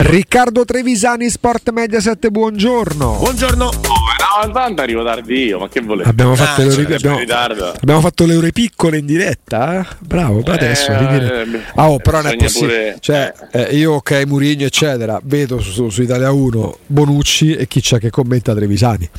Riccardo Trevisani, Sport Mediaset, buongiorno. Buongiorno. Oh, no, tanto arrivo tardi io, ma che volete? Abbiamo fatto, Ah, le, cioè, ore, abbiamo, abbiamo fatto le ore piccole in diretta. eh? Bravo, però adesso Eh, eh, Ah, oh, però non è possibile. pure- Cioè, eh, io, ok, Murigno, eccetera, vedo su, su Italia 1 Bonucci e chi c'è che commenta Trevisani.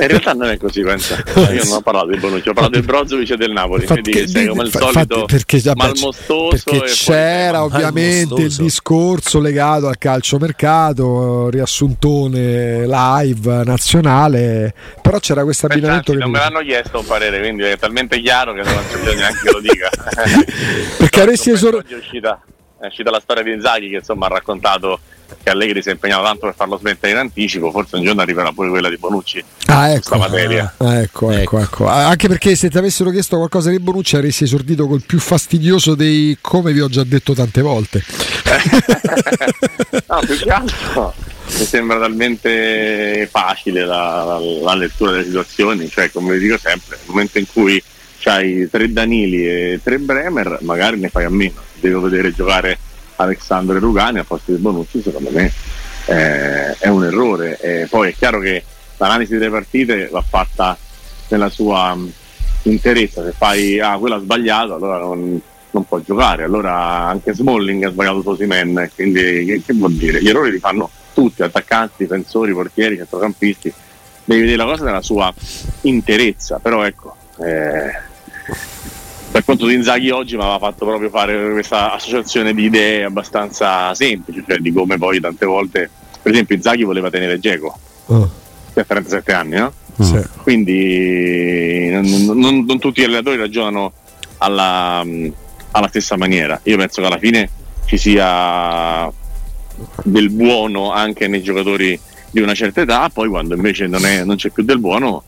In realtà non è così, pensa. Io non ho parlato di Bonucci, ho parlato del Brozovic e del Napoli. Infatti, Quindi sei come il infatti, solito perché, vabbè, malmostoso perché e c'era ovviamente il Malmostoso. discorso legato al calciomercato, riassuntone live nazionale, però c'era questo abbinamento che non me l'hanno chiesto un parere, quindi è talmente chiaro che non c'è bisogno neanche che lo dica. perché avresti esor- Oggi è uscita, è uscita la storia di Inzaghi che insomma ha raccontato che Allegri si è impegnato tanto per farlo smettere in anticipo, forse un giorno arriverà pure quella di Bonucci. Ah, ecco. materia. Ah, ecco, ecco, ecco. Ah, Anche perché se ti avessero chiesto qualcosa di Bonucci avresti esordito col più fastidioso dei come vi ho già detto tante volte. no, più che altro mi sembra talmente facile la, la- la lettura delle situazioni, cioè come vi dico sempre, nel momento in cui hai tre Danili e tre Bremer, magari ne fai a meno. Devo vedere giocare Alessandro e Rugani a posto di Bonucci, secondo me eh, è un errore. E poi è chiaro che l'analisi delle partite va fatta nella sua mh, interezza, se fai ah quello ha sbagliato allora non, non può giocare, allora anche Smalling ha sbagliato Sosimen, quindi che, che vuol dire? Gli errori li fanno tutti, attaccanti, difensori, portieri, centrocampisti, devi vedere la cosa nella sua interezza, però ecco, eh, per conto di Inzaghi oggi mi aveva fatto proprio fare questa associazione di idee abbastanza semplici, cioè di come poi tante volte, per esempio Inzaghi voleva tenere Geco, Oh, che ha 37 anni, no? sì. quindi non, non- non tutti gli allenatori ragionano alla, alla stessa maniera. Io penso che alla fine ci sia del buono anche nei giocatori di una certa età, poi quando invece non, è- non c'è più del buono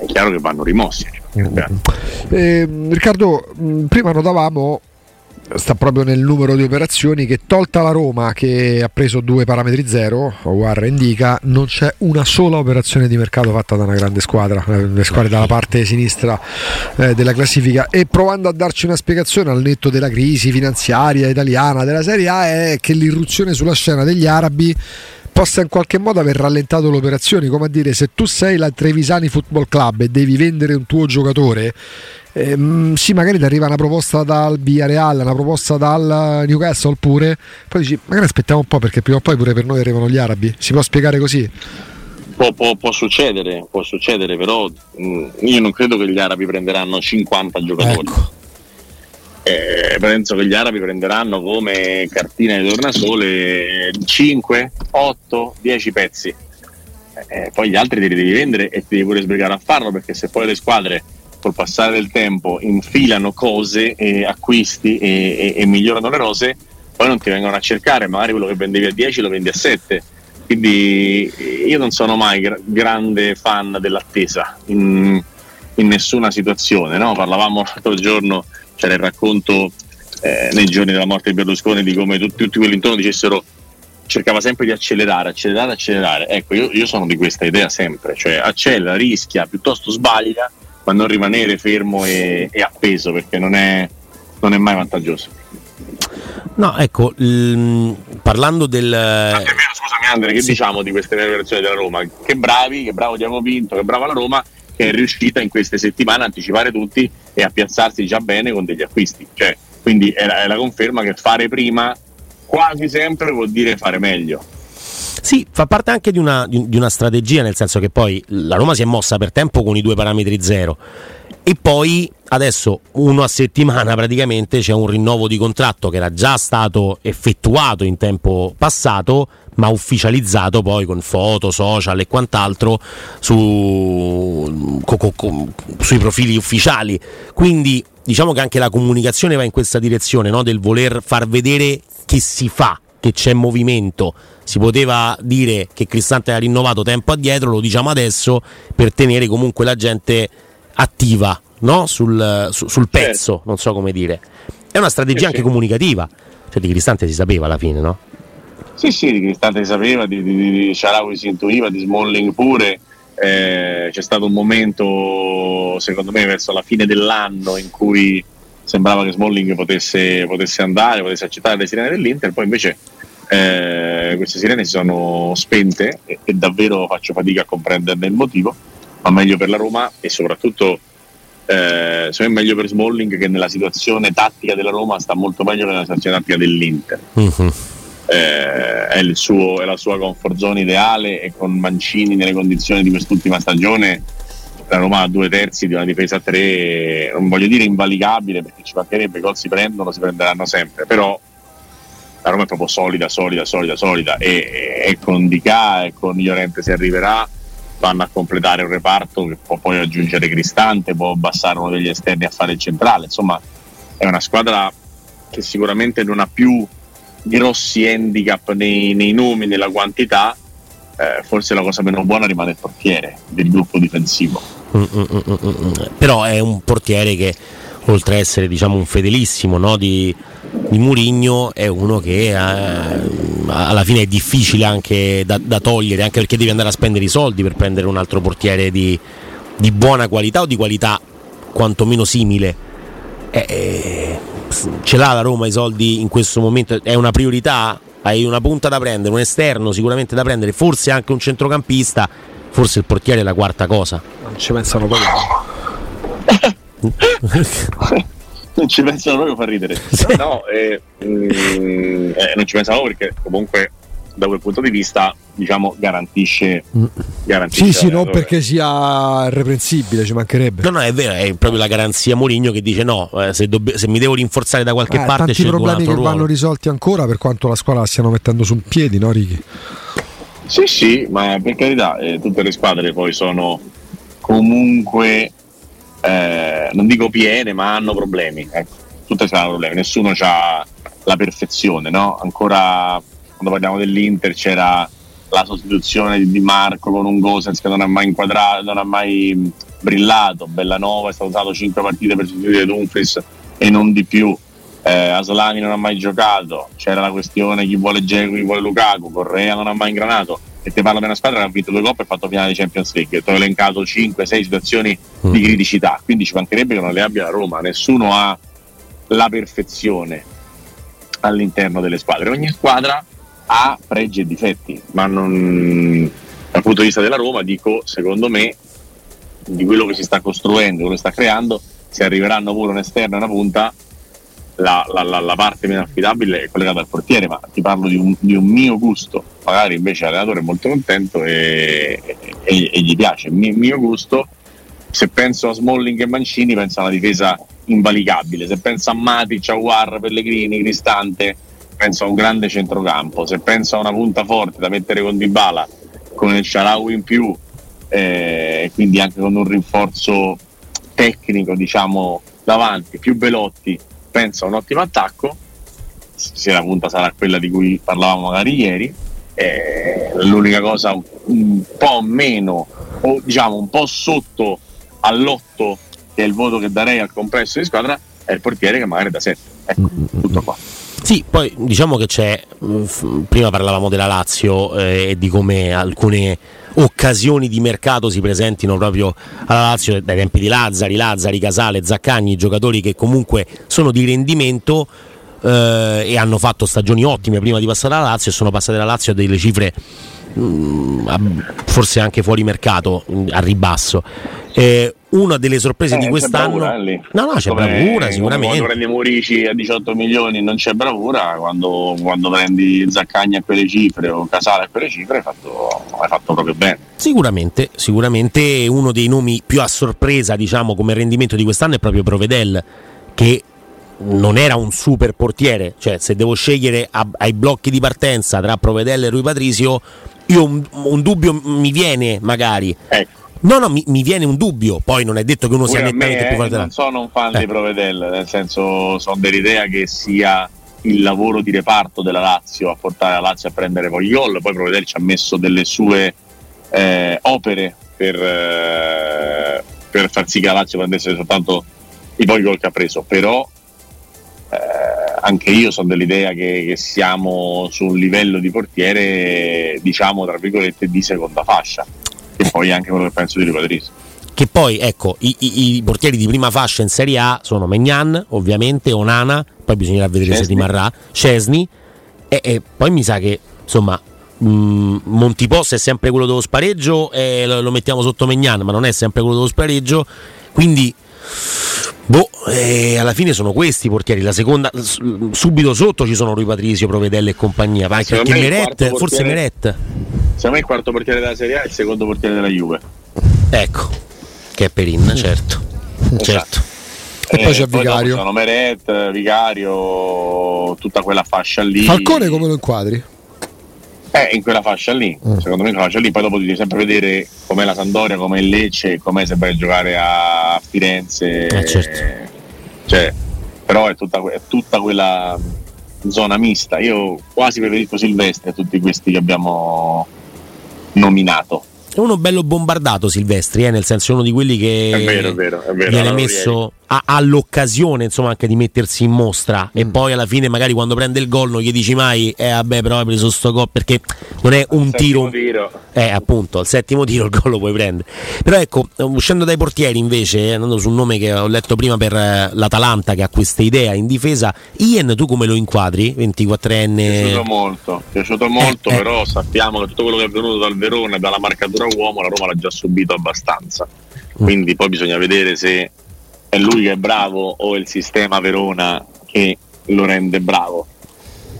è chiaro che vanno rimossi. Eh, Riccardo, mh, prima notavamo, sta proprio nel numero di operazioni, che tolta la Roma che ha preso due parametri zero, Guarra indica, non c'è una sola operazione di mercato fatta da una grande squadra, eh, le squadre dalla parte sinistra eh, della classifica. E provando a darci una spiegazione al netto della crisi finanziaria italiana della Serie A è che l'irruzione sulla scena degli arabi possa in qualche modo aver rallentato le operazioni, come a dire se tu sei la Trevisani Football Club e devi vendere un tuo giocatore, ehm, sì magari ti arriva una proposta dal Villarreal, una proposta dal Newcastle pure, poi dici magari aspettiamo un po' perché prima o poi pure per noi arrivano gli arabi, si può spiegare così? Può, può- può succedere, può succedere, però mh, io non credo che gli arabi prenderanno 50 giocatori. Ecco. Eh, penso che gli arabi prenderanno come cartina di tornasole 5, 8, 10 pezzi. Eh, poi gli altri te li devi vendere e ti devi pure sbrigare a farlo perché se poi le squadre col passare del tempo infilano cose, e acquisti e, e- e migliorano le rose, poi non ti vengono a cercare, magari quello che vendevi a 10 lo vendi a 7. Quindi eh, io non sono mai gra- grande fan dell'attesa in, in nessuna situazione. No? Parlavamo l'altro giorno, c'era il racconto eh, nei giorni della morte di Berlusconi di come tutti, tutti quelli intorno dicessero cercava sempre di accelerare, accelerare, accelerare. Ecco, io, io sono di questa idea sempre, cioè accelera, rischia, piuttosto sbaglia, ma non rimanere fermo e, e appeso perché non è, non è mai vantaggioso. No, ecco, il- parlando del... Tant'è vero, scusami Andre, che diciamo di queste versioni della Roma? Che bravi, che bravo Diamo Pinto, che brava la Roma che è riuscita in queste settimane a anticipare tutti e a piazzarsi già bene con degli acquisti. Cioè, quindi è la, è la conferma che fare prima quasi sempre vuol dire fare meglio. Sì, fa parte anche di una, di una, strategia, nel senso che poi la Roma si è mossa per tempo con i due parametri zero e poi adesso uno a settimana praticamente c'è un rinnovo di contratto che era già stato effettuato in tempo passato ma ufficializzato poi con foto, social e quant'altro su, co, co, co, sui profili ufficiali. Quindi diciamo che anche la comunicazione va in questa direzione, no? del voler far vedere che si fa, che c'è movimento. Si poteva dire che Cristante ha rinnovato tempo addietro, lo diciamo adesso, per tenere comunque la gente attiva no? sul, su, sul, pezzo, certo. non so come dire. È una strategia anche comunicativa. Cioè di Cristante si sapeva alla fine, no? Sì, sì, di Cristante sapeva, di, di, di Sharawi si intuiva, di Smalling pure. Eh, c'è stato un momento, secondo me, verso la fine dell'anno in cui sembrava che Smalling potesse, potesse andare, potesse accettare le sirene dell'Inter, poi invece eh, queste sirene si sono spente e, e, davvero faccio fatica a comprenderne il motivo, ma meglio per la Roma e soprattutto eh, me meglio per Smalling che nella situazione tattica della Roma sta molto meglio che nella situazione tattica dell'Inter. Uh-huh. Eh, è, suo, è, la sua comfort zone ideale e con Mancini nelle condizioni di quest'ultima stagione la Roma ha due terzi di una difesa a tre, non voglio dire invalicabile perché ci mancherebbe, i gol si prendono, si prenderanno sempre, però la Roma è proprio solida, solida, solida, solida e, e con Dica e con Llorente si arriverà vanno a completare un reparto che può poi aggiungere Cristante, può abbassare uno degli esterni a fare il centrale, insomma è una squadra che sicuramente non ha più grossi handicap nei, nei nomi, nella quantità, eh, forse la cosa meno buona rimane il portiere del gruppo difensivo. Mm, mm, mm, mm, mm. Però è un portiere che oltre ad essere diciamo, un fedelissimo no, di, di Murigno è uno che eh, alla fine è difficile anche da, da, togliere anche perché devi andare a spendere i soldi per prendere un altro portiere di, di buona qualità o di qualità quantomeno simile eh, eh, ce l'ha la Roma i soldi in questo momento? È una priorità? Hai una punta da prendere un esterno sicuramente da prendere forse anche un centrocampista forse il portiere è la quarta cosa. Non ci pensano proprio. Non ci pensano proprio fa ridere. No, eh, mm, eh, non ci pensavo perché comunque da quel punto di vista diciamo garantisce, mm. garantisce sì sì non perché sia irreprensibile ci mancherebbe no no è vero è proprio la garanzia Moligno che dice no eh, se, dobb- se, mi devo rinforzare da qualche eh, parte tanti problemi che ruolo. vanno risolti ancora per quanto la squadra la stiano mettendo su un piedi no Ricky? sì sì ma per carità eh, tutte le squadre poi sono comunque eh, non dico piene, ma hanno problemi. Ecco, tutte hanno problemi, nessuno ha la perfezione, no? Ancora quando parliamo dell'Inter c'era la sostituzione di Di Marco con un Gosens che non ha mai inquadrato, non ha mai brillato. Bellanova è stato usato 5 partite per sostituire Dumfries e non di più. Eh, Aslani non ha mai giocato, c'era la questione chi vuole Geco, chi vuole Lukaku, Correa non ha mai ingranato e ti parlo di una squadra che ha vinto due coppe e fatto finale di Champions League. Ti ho elencato 5-6 situazioni mm. di criticità, quindi ci mancherebbe che non le abbia la Roma. Nessuno ha la perfezione all'interno delle squadre. Ogni squadra ha pregi e difetti, ma non, dal punto di vista della Roma dico, secondo me, di quello che si sta costruendo, quello che sta creando, se arriveranno pure un esterno e una punta, la, la, la, parte meno affidabile è collegata al portiere, ma ti parlo di un, di un mio gusto, magari invece l'allenatore è molto contento e, e, e gli piace. Il mio, mio, gusto, se penso a Smalling e Mancini, penso a una difesa invalicabile, se penso a Matic, a War, Pellegrini, Cristante, penso a un grande centrocampo, se penso a una punta forte da mettere con Dybala, con il Sharawi in più, eh, quindi anche con un rinforzo tecnico diciamo davanti, più Belotti penso a un ottimo attacco, se la punta sarà quella di cui parlavamo magari ieri, eh, l'unica cosa un po' meno o diciamo un po' sotto all'otto che è il voto che darei al complesso di squadra è il portiere che magari da 7 ecco tutto qua sì, poi diciamo che c'è, prima parlavamo della Lazio eh, e di come alcune occasioni di mercato si presentino proprio alla Lazio dai tempi di Lazzari, Lazzari, Casale, Zaccagni, giocatori che comunque sono di rendimento eh, e hanno fatto stagioni ottime prima di passare alla Lazio e sono passate alla Lazio a delle cifre mh, forse anche fuori mercato, a ribasso. Eh, una delle sorprese Eh, di c'è quest'anno. bravura, eh, lì. no, no, c'è Come- bravura sicuramente. Quando prendi Murici a 18 milioni non c'è bravura, quando, quando prendi Zaccagni a quelle cifre o Casale a quelle cifre hai fatto, hai fatto proprio bene. Sicuramente, sicuramente uno dei nomi più a sorpresa, diciamo, come rendimento di quest'anno è proprio Provedel, che non era un super portiere, cioè se devo scegliere a- ai blocchi di partenza tra Provedel e Rui Patrizio, io un, un dubbio mi viene magari. Ecco. No, no, mi, mi viene un dubbio, poi non è detto che uno sia Pure a me, nettamente più eh, forte non dell'altro. sono un fan Eh. di Provedel, nel senso sono dell'idea che sia il lavoro di reparto della Lazio a portare la Lazio a prendere poi gol, poi Provedel ci ha messo delle sue eh, opere per, eh, per far sì che la Lazio prendesse soltanto i pochi gol che ha preso, però eh, anche io sono dell'idea che, che siamo su un livello di portiere diciamo tra virgolette di seconda fascia e poi anche quello che penso di Rui Patrizio. Che poi, ecco, i, i- i portieri di prima fascia in Serie A sono Megnan, ovviamente, Onana, poi bisognerà vedere se Szczesny. rimarrà, Cesni, e, e poi mi sa che, insomma, mh, Montipos è sempre quello dello spareggio e lo, lo mettiamo sotto Megnan, ma non è sempre quello dello spareggio, quindi... Boh, eh, alla fine sono questi i portieri. La seconda, subito sotto ci sono Rui Patrizio, Provedelle e compagnia. Ma anche Meret, quarto forse portiere- Meret. Secondo me il quarto portiere della Serie A è il secondo portiere della Juve. Ecco, che è Perin, certo. certo. E poi c'è dopo Vicario. Sono Meret, Vicario, tutta quella fascia lì. Falcone come lo inquadri? Eh, in quella fascia lì, Mm. secondo me in quella fascia lì, poi dopo devi sempre vedere com'è la Sandoria, com'è il Lecce, com'è se vai a giocare a Firenze. Eh, certo. Cioè, però è tutta, è tutta quella zona mista. Io quasi preferisco Silvestre a tutti questi che abbiamo nominato. È uno bello bombardato Silvestri, eh, nel senso uno di quelli che È vero, è vero, è vero. viene messo ha, ha l'occasione insomma anche di mettersi in mostra e poi alla fine magari quando prende il gol non gli dici mai eh vabbè però hai preso sto gol perché non è un tiro tiro. eh appunto al settimo tiro il gol lo puoi prendere però ecco uscendo dai portieri invece eh, andando su un nome che ho letto prima per eh, l'Atalanta che ha questa idea in difesa Ian tu come lo inquadri 24enne Mi è piaciuto molto, piaciuto molto, Eh, eh. però sappiamo che tutto quello che è venuto dal Verona e dalla marcatura uomo la Roma l'ha già subito abbastanza. Mm. Quindi poi bisogna vedere se è lui che è bravo o è il sistema Verona che lo rende bravo.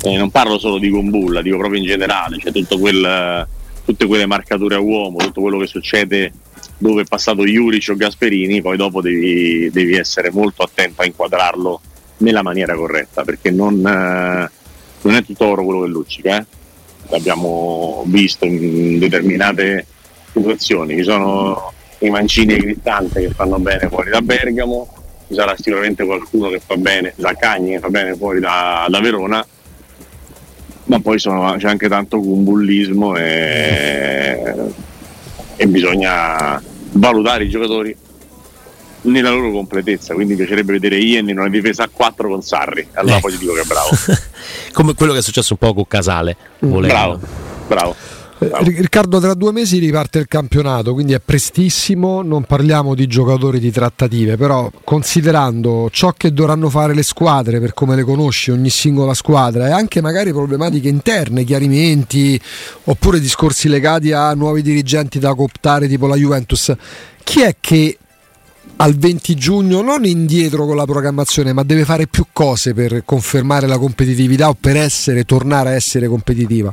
Eh, non parlo solo di Gombulla, dico proprio in generale, cioè tutto quel- tutte quelle marcature a uomo, tutto quello che succede dove è passato Juric o Gasperini, poi dopo devi, devi essere molto attento a inquadrarlo nella maniera corretta, perché non, eh, non è tutto oro quello che luccica, eh. l'abbiamo visto in determinate situazioni, ci sono i mancini e i Cristante che fanno bene fuori da Bergamo, ci sarà sicuramente qualcuno che fa bene, Zaccagni che fa bene fuori da, da Verona, ma poi sono- c'è anche tanto cumbullismo e, e bisogna valutare i giocatori nella loro completezza, quindi mi piacerebbe vedere Ian in una difesa a 4 con Sarri, allora Eh. poi ti dico che è bravo. come quello che è successo un po' con Casale volendo. bravo, bravo. Eh, Riccardo, tra due mesi riparte il campionato, quindi è prestissimo, non parliamo di giocatori di trattative, però considerando ciò che dovranno fare le squadre per come le conosci, ogni singola squadra, e anche magari problematiche interne, chiarimenti, oppure discorsi legati a nuovi dirigenti da cooptare tipo la Juventus, chi è che al 20 giugno non indietro con la programmazione, ma deve fare più cose per confermare la competitività o per essere, tornare a essere competitiva?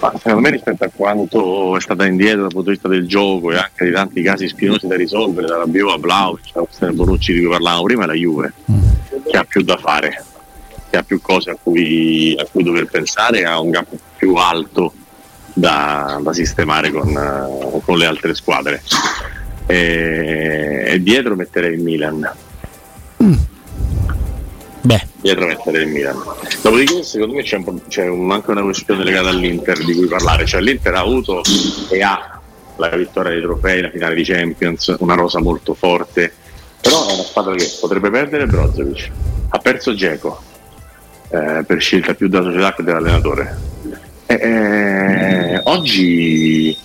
Ma secondo me rispetto a quanto è stata indietro dal punto di vista del gioco e anche di tanti casi spinosi da risolvere, dalla Bio a Vlaovic, la questione Bonucci di cui parlavamo prima, è la Juve, che ha più da fare, che ha più cose a cui, a cui dover pensare, ha un gap più alto da, da sistemare con, con le altre squadre. E, e dietro metterei il Milan. Beh dietro mettere il Milan. Dopodiché, secondo me c'è, un c'è un- anche una questione legata all'Inter di cui parlare. Cioè, l'Inter ha avuto e ha la vittoria dei trofei, la finale di Champions, una rosa molto forte. Però è una squadra che potrebbe perdere Brozovic. Ha perso Geco eh, per scelta più della società che dell'allenatore. Eh, eh, oggi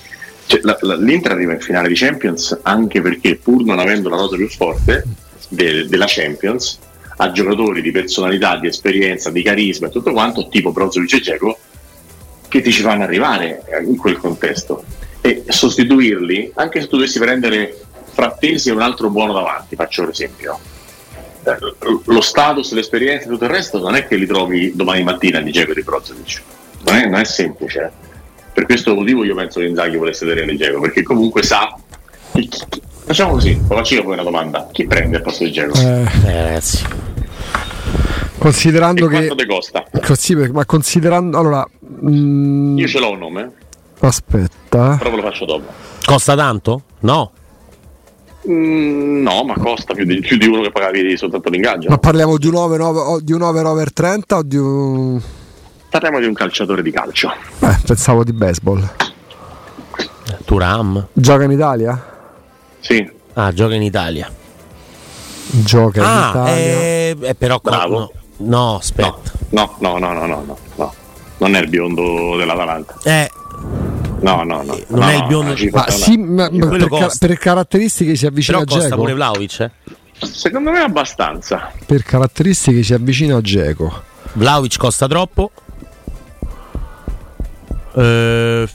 cioè, la- la- l'Inter arriva in finale di Champions anche perché pur non avendo la rosa più forte de- della Champions ha giocatori di personalità, di esperienza, di carisma e tutto quanto, tipo Brozovic e Dzeko, che ti ci fanno arrivare eh, in quel contesto. E sostituirli, anche se tu dovessi prendere Frattesi è un altro buono davanti, faccio l'esempio. Eh, lo status, l'esperienza e tutto il resto non è che li trovi domani mattina di Diego di Brozovic. Non è, non è semplice. Eh. Per questo motivo io penso che Inzaghi volesse tenere Diego, perché comunque sa. Facciamo così, faccio io poi una domanda. Chi prende il posto di Diego? Eh, Eh, ragazzi. Considerando E che. quanto costa? Così, ma considerando. Allora. mm, Io ce l'ho un nome, aspetta. però ve lo faccio dopo. Costa tanto? No. Mm, no, ma costa più di, più di uno che pagavi soltanto l'ingaggio. Ma parliamo di un over, over, di un over over 30 o di un. Parliamo di un calciatore di calcio. Eh, pensavo di baseball. Turam. Gioca in Italia? Sì, Ah, gioca in Italia. Gioca in Ah, Italia. eh, eh, però qua- Bravo. no, no, aspetta. no, no, no, no, no, no, no. Non è il biondo dell'Atalanta. Eh, No, no, no. Non no, è il no, biondo- ci Ma sì, ma- ma per, ca- costa. per caratteristiche si avvicina però a costa Geco. pure Vlaovic, eh. Secondo me abbastanza. Per caratteristiche si avvicina a Geco. Vlaovic costa troppo. Eh,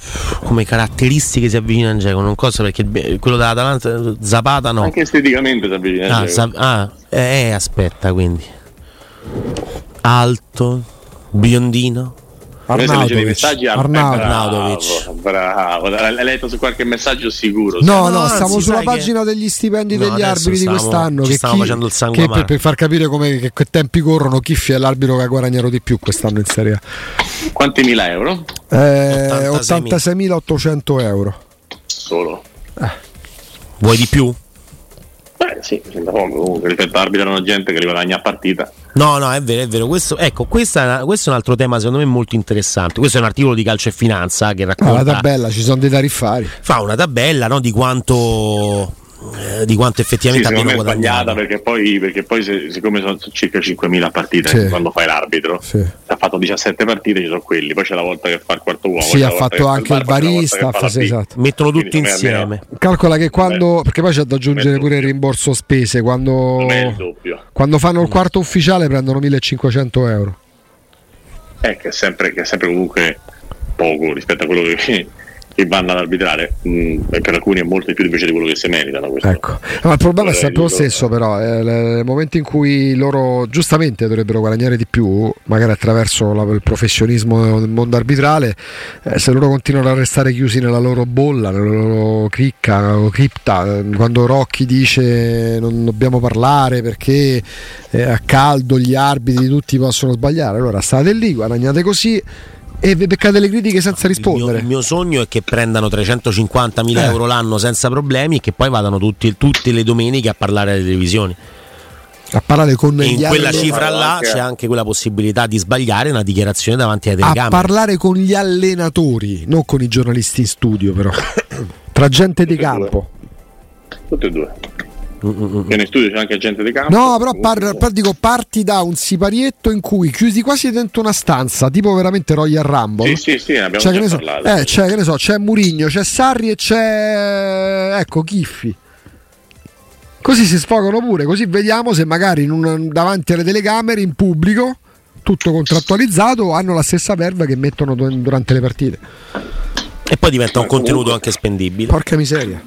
come caratteristiche si avvicina a Geco, non costa perché quello dell'Atalanta Zapata no. Anche esteticamente si avvicina a Ah. Zap- ah, eh, aspetta quindi. Alto, biondino. Ah, Arnautovic. Arnautovic. Bravo, bravo. Hai letto su qualche messaggio sicuro? No, No, no, anzi, stiamo sulla pagina degli stipendi No, degli arbitri di stiamo- quest'anno. ci che stiamo chi- facendo il sangue che per, per far capire come, che, che tempi corrono, chi è l'arbitro che ha guadagnato di più quest'anno in Serie A. Quanti mila euro? Eh, 86.000. 86.800 euro. Solo. Vuoi di più? Beh, sì, mi sembra poco. Comunque, rispetto a arbitrano gente che li guadagna a partita. No, no, è vero, è vero. Questo, ecco, questa è una- questo è un altro tema secondo me molto interessante. Questo è un articolo di Calcio e Finanza che Ah, la racconta, tabella, ci sono dei tariffari. fa una tabella no, di quanto eh, di quanto Sì, effettivamente me abbiano è sbagliata guadagnato. perché poi, perché poi se- siccome sono circa 5.000 partite Sì. quando fai l'arbitro, Sì. ha fatto 17 partite, ci sono quelli, poi c'è la volta che fa il quarto uomo. Sì, ha fatto che fa anche il bar, barista. fa sì, esatto. Mettono Quindi tutti secondo me almeno- insieme. Calcola che quando. Perché poi c'è da aggiungere pure il rimborso spese. Quando, quando fanno il quarto ufficiale prendono 1500 euro. Eh, che, è sempre, che è sempre comunque poco rispetto a quello che, che vanno ad arbitrare. Mm, e per alcuni è molto più invece di quello che si meritano. Questo. Ecco. Ma il problema è sempre lo stesso, però. eh, nel momento in cui loro giustamente dovrebbero guadagnare di più, magari attraverso la- il professionismo del mondo arbitrale, eh, se loro continuano a restare chiusi nella loro bolla, nella loro cricca o cripta, eh, quando Rocchi dice non dobbiamo parlare perché eh, a caldo gli arbitri tutti possono sbagliare, allora state lì, guadagnate così e beccate le critiche senza Il mio, rispondere. il mio sogno è che prendano 350.000 Eh. euro l'anno senza problemi e che poi vadano tutti- tutte le domeniche a parlare alle televisioni. A parlare con E in gli quella allenatori- cifra là anche- c'è anche quella possibilità di sbagliare una dichiarazione davanti alle a telecamere. parlare con gli allenatori, non con i giornalisti in studio, però. Tra gente di e campo. Tutte e due. Mm, mm, mm. Che in studio c'è anche gente di campo. No, però par- par- dico, parti da un siparietto in cui chiusi quasi dentro una stanza, tipo veramente Royal Rumble. Sì, sì, sì, ne abbiamo Cioè, che già ne so, parlato. eh, cioè, che ne so, c'è Murigno, c'è Sarri e c'è ecco Chiffi. Così si sfogano pure, così vediamo se magari in un- davanti alle telecamere in pubblico, tutto contrattualizzato, hanno la stessa verve che mettono du- durante le partite. E poi diventa un contenuto anche spendibile. Porca miseria.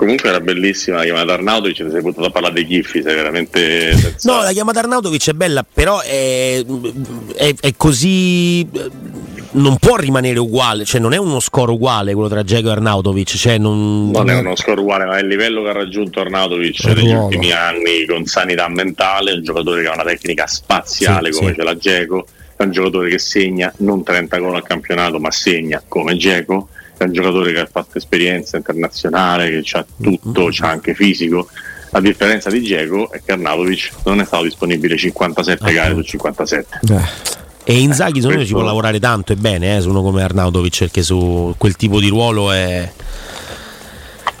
Comunque era bellissima la chiamata Arnautovic, ci sei potuto parlare dei Giffi, sei veramente senza- No, la chiamata Arnautovic è bella, però è, è- è così. Non può rimanere uguale, cioè non è uno score uguale quello tra Dzeko e Arnautovic. Cioè non, Non è uno score uguale, ma è il livello che ha raggiunto Arnautovic Il negli ruolo. ultimi anni con sanità mentale, è un giocatore che ha una tecnica spaziale Sì, come sì. ce l'ha Geco, è un giocatore che segna non 30 gol al campionato, ma segna come Geco, è un giocatore che ha fatto esperienza internazionale, che ha tutto, Mm-hmm. c'ha anche fisico. La differenza di Geco è che Arnautovic non è stato disponibile 57 Ah, gare su no. 57. Eh. E Inzaghi secondo me ci può lavorare tanto e bene eh, su uno come Arnautovic, perché su quel tipo di ruolo è,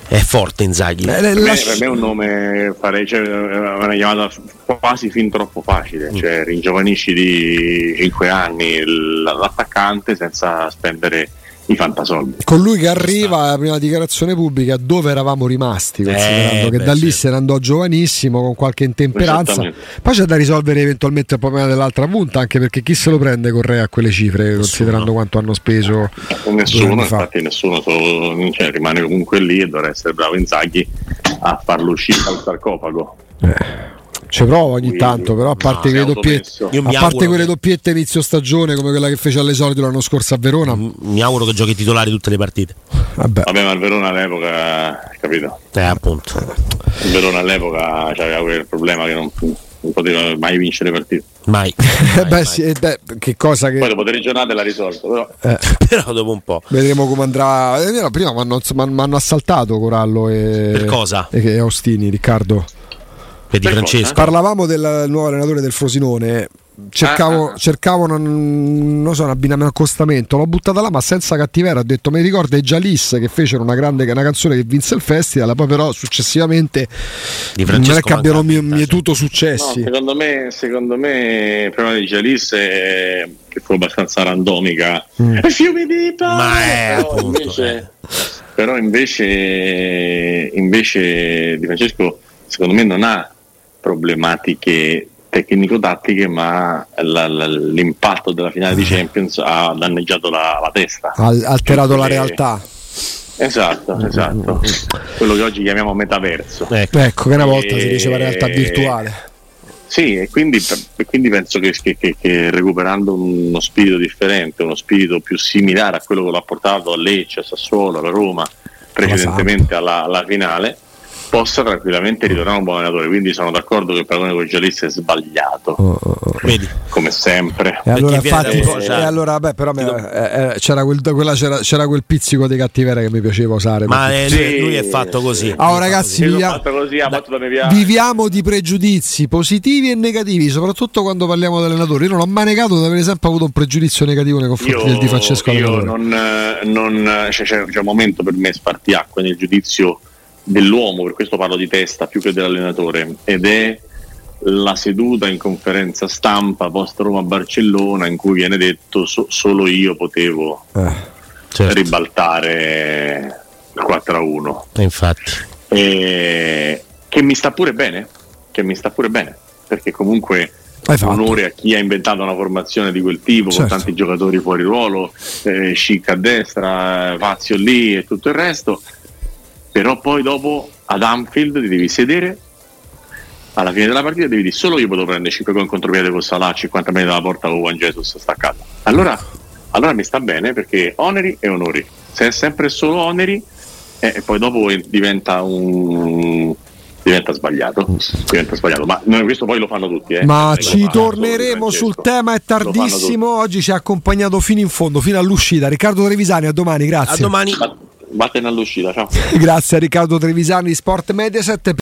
è forte Inzaghi. Eh, Per me, per me è un nome farei cioè, è una chiamata quasi fin troppo facile, cioè ringiovanisci di 5 anni l'attaccante senza spendere i fantasoldi. con lui che arriva alla prima dichiarazione pubblica dove eravamo rimasti, considerando Eh, che beh, da lì certo. se ne andò giovanissimo con qualche intemperanza. Poi c'è da risolvere eventualmente il problema dell'altra punta, anche perché chi se lo prende Correa a quelle cifre, considerando quanto hanno speso. Nessuno, anni fa. infatti nessuno solo- cioè, rimane comunque lì e dovrà essere bravo Inzaghi a farlo uscire dal sarcofago. Eh. Ci provo ogni tanto, però a parte, no, quelle, doppiette, a parte quelle doppiette inizio stagione come quella che fece all'esordio l'anno scorso a Verona. Mi auguro che giochi titolari tutte le partite. Vabbè, Vabbè ma il Verona all'epoca, capito? Eh, appunto. Il Verona all'epoca aveva quel problema che non, non poteva mai vincere partite. Mai. mai, beh, mai. Sì, eh, beh, che cosa che... Poi dopo tre giornate l'ha risolto. Però, eh. però dopo un po'. Vedremo come andrà. Eh, prima mi hanno assaltato Corallo e. Per cosa? E, e Austini, Riccardo. Vedi Francesco. Parlavamo del nuovo allenatore del Frosinone. Cercavo, ah, ah. cercavo un, non so, un abbinamento accostamento, l'ho buttata là ma senza cattiveria. Ho detto: Mi ricorda i Jalis che fecero una grande una canzone che vinse il festival. Poi, però, successivamente non è che abbiano mietuto successi. No, secondo, me, secondo me, prima di Jalis, è, che fu abbastanza randomica, mm. fiumi di Ma è però appunto, invece, eh. però invece, invece di Francesco, secondo me, non ha problematiche tecnico-tattiche, ma la, la, l'impatto della finale di Champions ha danneggiato la, la testa. Ha alterato la realtà. Esatto, mm, esatto. Quello che oggi chiamiamo metaverso. Ecco, ecco che una volta e... si diceva realtà virtuale. Sì, e quindi, e quindi penso che, che, che, che, recuperando uno spirito differente, uno spirito più similare a quello che l'ha portato a Lecce, a Sassuolo, alla Roma, precedentemente alla, alla finale, possa tranquillamente ritornare un buon allenatore. Quindi sono d'accordo che il paragone con Giallis è sbagliato. Oh, oh, oh. Come sempre. E allora, infatti, e allora beh, però eh, eh, c'era, quel, quella, c'era, c'era, quel pizzico di cattiveria che mi piaceva usare. Ma eh, sì. lui, è fatto così. Oh, ragazzi, vivia... così, viviamo di pregiudizi positivi e negativi, soprattutto quando parliamo di allenatori. Io non ho mai negato di avere sempre avuto un pregiudizio negativo nei confronti io, del Di Francesco Io non, non, cioè, c'è, c'è un momento per me spartiacque nel giudizio dell'uomo, per questo parlo di testa più che dell'allenatore, ed è la seduta in conferenza stampa post Roma Barcellona in cui viene detto so- solo io potevo eh, certo. ribaltare il 4 a 1. infatti. E... che mi sta pure bene, che mi sta pure bene, perché comunque onore a chi ha inventato una formazione di quel tipo certo. con tanti giocatori fuori ruolo, eh, Schick a destra, Fazio lì e tutto il resto però poi dopo ad Anfield ti devi sedere. Alla fine della partita devi dire solo io potevo prendere 5 gol in contropiede con Salah a 50 metri dalla porta con Juan Jesus staccato allora, allora mi sta bene perché oneri e onori. Se è sempre solo oneri eh, e poi dopo diventa un diventa sbagliato, diventa sbagliato. ma noi questo poi lo fanno tutti eh. ma lo ci torneremo sul tema è tardissimo. Oggi ci ha accompagnato fino in fondo fino all'uscita. Riccardo Trevisani a domani grazie. A domani vattene all'uscita ciao. Grazie a Riccardo Trevisani Sport Mediaset